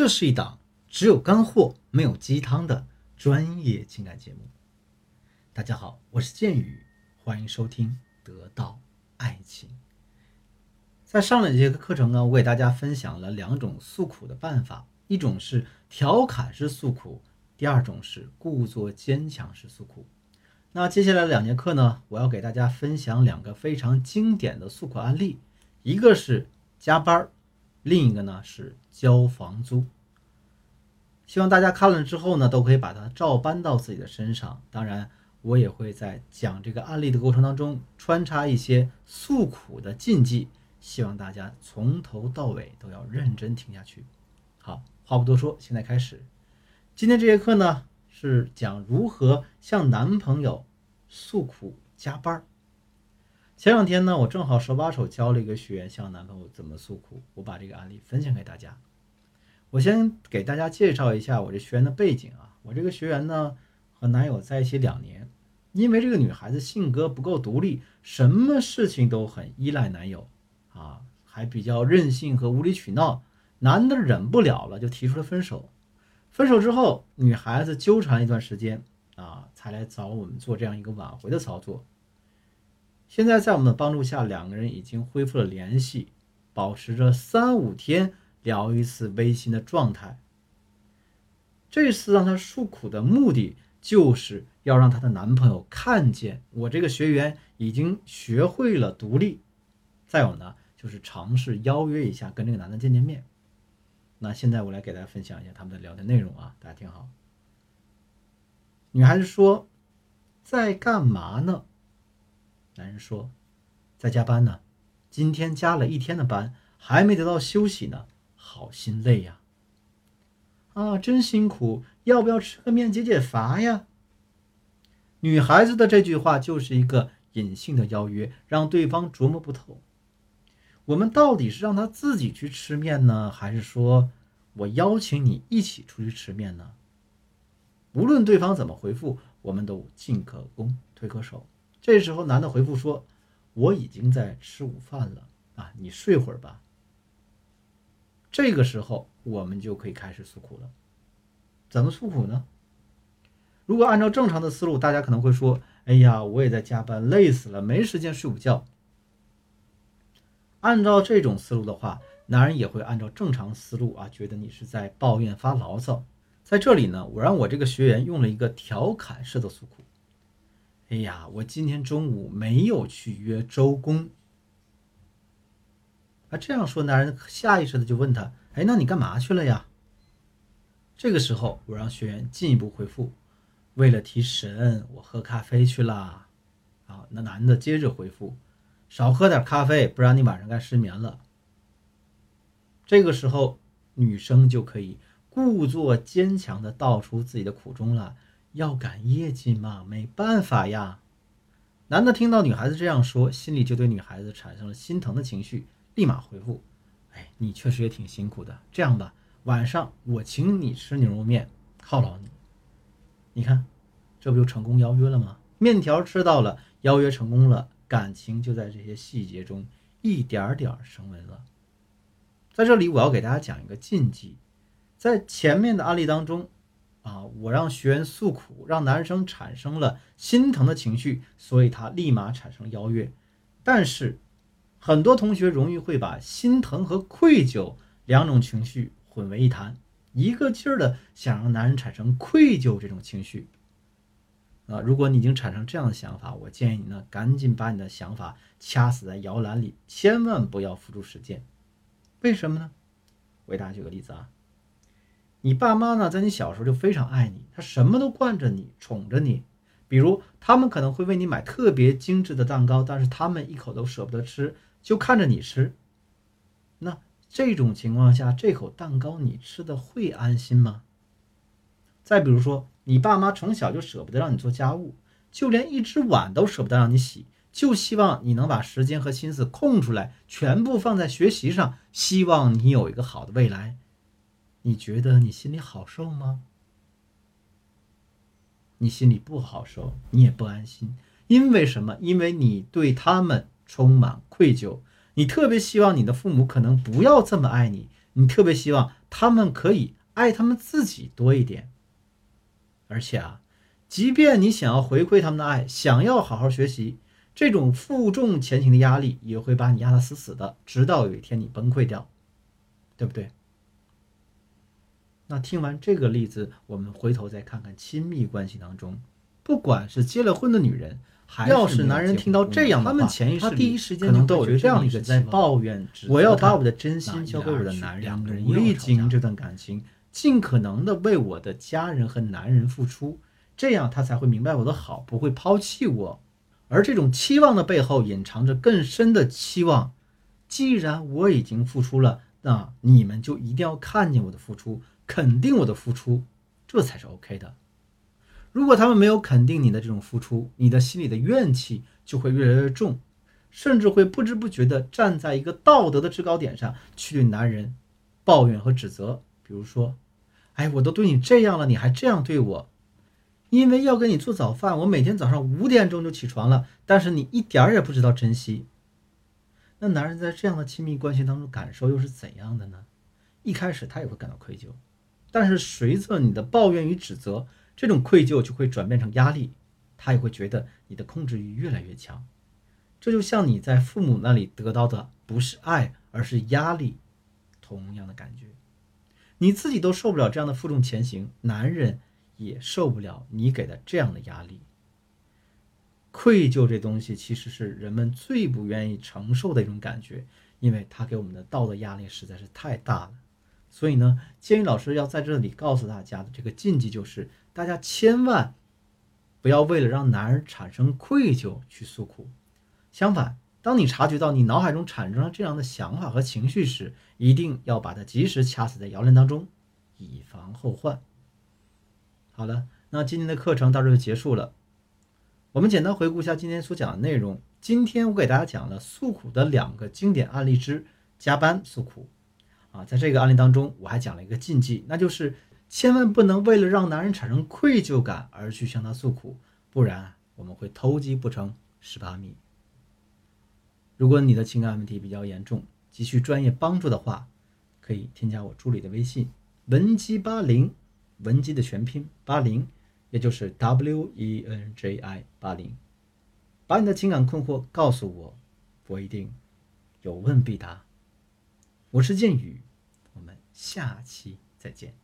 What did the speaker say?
这是一档只有干货没有鸡汤的专业情感节目。大家好，我是剑宇，欢迎收听《得到爱情》。在上了节课课程呢，我给大家分享了两种诉苦的办法，一种是调侃式诉苦，第二种是故作坚强式诉苦。那接下来两节课呢，我要给大家分享两个非常经典的诉苦案例，一个是加班儿。另一个呢是交房租，希望大家看了之后呢，都可以把它照搬到自己的身上。当然，我也会在讲这个案例的过程当中穿插一些诉苦的禁忌，希望大家从头到尾都要认真听下去。好，话不多说，现在开始。今天这节课呢是讲如何向男朋友诉苦加班儿。前两天呢，我正好手把手教了一个学员向男朋友怎么诉苦，我把这个案例分享给大家。我先给大家介绍一下我这学员的背景啊，我这个学员呢和男友在一起两年，因为这个女孩子性格不够独立，什么事情都很依赖男友啊，还比较任性和无理取闹，男的忍不了了就提出了分手。分手之后，女孩子纠缠一段时间啊，才来找我们做这样一个挽回的操作。现在在我们的帮助下，两个人已经恢复了联系，保持着三五天聊一次微信的状态。这次让她诉苦的目的，就是要让她的男朋友看见我这个学员已经学会了独立。再有呢，就是尝试邀约一下跟这个男的见见面。那现在我来给大家分享一下他们的聊天内容啊，大家听好。女孩子说：“在干嘛呢？”男人说：“在加班呢，今天加了一天的班，还没得到休息呢，好心累呀！啊，真辛苦，要不要吃个面解解乏呀？”女孩子的这句话就是一个隐性的邀约，让对方琢磨不透。我们到底是让他自己去吃面呢，还是说我邀请你一起出去吃面呢？无论对方怎么回复，我们都进可攻，退可守。这时候，男的回复说：“我已经在吃午饭了啊，你睡会儿吧。”这个时候，我们就可以开始诉苦了。怎么诉苦呢？如果按照正常的思路，大家可能会说：“哎呀，我也在加班，累死了，没时间睡午觉。”按照这种思路的话，男人也会按照正常思路啊，觉得你是在抱怨发牢骚。在这里呢，我让我这个学员用了一个调侃式的诉苦。哎呀，我今天中午没有去约周公。啊，这样说，男人下意识的就问他：“哎，那你干嘛去了呀？”这个时候，我让学员进一步回复：“为了提神，我喝咖啡去了。”啊，那男的接着回复：“少喝点咖啡，不然你晚上该失眠了。”这个时候，女生就可以故作坚强的道出自己的苦衷了。要赶业绩嘛，没办法呀。男的听到女孩子这样说，心里就对女孩子产生了心疼的情绪，立马回复：“哎，你确实也挺辛苦的。这样吧，晚上我请你吃牛肉面，犒劳你。你看，这不就成功邀约了吗？面条吃到了，邀约成功了，感情就在这些细节中一点点升温了。在这里，我要给大家讲一个禁忌，在前面的案例当中。”啊！我让学员诉苦，让男生产生了心疼的情绪，所以他立马产生邀约。但是，很多同学容易会把心疼和愧疚两种情绪混为一谈，一个劲儿的想让男人产生愧疚这种情绪。啊，如果你已经产生这样的想法，我建议你呢，赶紧把你的想法掐死在摇篮里，千万不要付诸实践。为什么呢？我给大家举个例子啊。你爸妈呢，在你小时候就非常爱你，他什么都惯着你，宠着你。比如，他们可能会为你买特别精致的蛋糕，但是他们一口都舍不得吃，就看着你吃。那这种情况下，这口蛋糕你吃的会安心吗？再比如说，你爸妈从小就舍不得让你做家务，就连一只碗都舍不得让你洗，就希望你能把时间和心思空出来，全部放在学习上，希望你有一个好的未来。你觉得你心里好受吗？你心里不好受，你也不安心，因为什么？因为你对他们充满愧疚，你特别希望你的父母可能不要这么爱你，你特别希望他们可以爱他们自己多一点。而且啊，即便你想要回馈他们的爱，想要好好学习，这种负重前行的压力也会把你压得死死的，直到有一天你崩溃掉，对不对？那听完这个例子，我们回头再看看亲密关系当中，不管是结了婚的女人，还要是男人听到这样的话，他第一时间可能都有这样一个在抱怨：我要把我的真心交给我的男人，努力经营这段感情，尽可能的为我的家人和男人付出，这样他才会明白我的好，不会抛弃我。而这种期望的背后，隐藏着更深的期望。既然我已经付出了，那你们就一定要看见我的付出。肯定我的付出，这才是 OK 的。如果他们没有肯定你的这种付出，你的心里的怨气就会越来越重，甚至会不知不觉地站在一个道德的制高点上去对男人抱怨和指责。比如说，哎，我都对你这样了，你还这样对我？因为要给你做早饭，我每天早上五点钟就起床了，但是你一点儿也不知道珍惜。那男人在这样的亲密关系当中感受又是怎样的呢？一开始他也会感到愧疚。但是随着你的抱怨与指责，这种愧疚就会转变成压力，他也会觉得你的控制欲越来越强。这就像你在父母那里得到的不是爱，而是压力，同样的感觉。你自己都受不了这样的负重前行，男人也受不了你给的这样的压力。愧疚这东西其实是人们最不愿意承受的一种感觉，因为它给我们的道德压力实在是太大了。所以呢，建宇老师要在这里告诉大家的这个禁忌就是，大家千万不要为了让男人产生愧疚去诉苦。相反，当你察觉到你脑海中产生了这样的想法和情绪时，一定要把它及时掐死在摇篮当中，以防后患。好了，那今天的课程到这就结束了。我们简单回顾一下今天所讲的内容。今天我给大家讲了诉苦的两个经典案例之加班诉苦。啊，在这个案例当中，我还讲了一个禁忌，那就是千万不能为了让男人产生愧疚感而去向他诉苦，不然我们会偷鸡不成蚀把米。如果你的情感问题比较严重，急需专业帮助的话，可以添加我助理的微信文姬八零，文姬的全拼八零，也就是 W E N J I 八零，把你的情感困惑告诉我，我一定有问必答。我是剑宇，我们下期再见。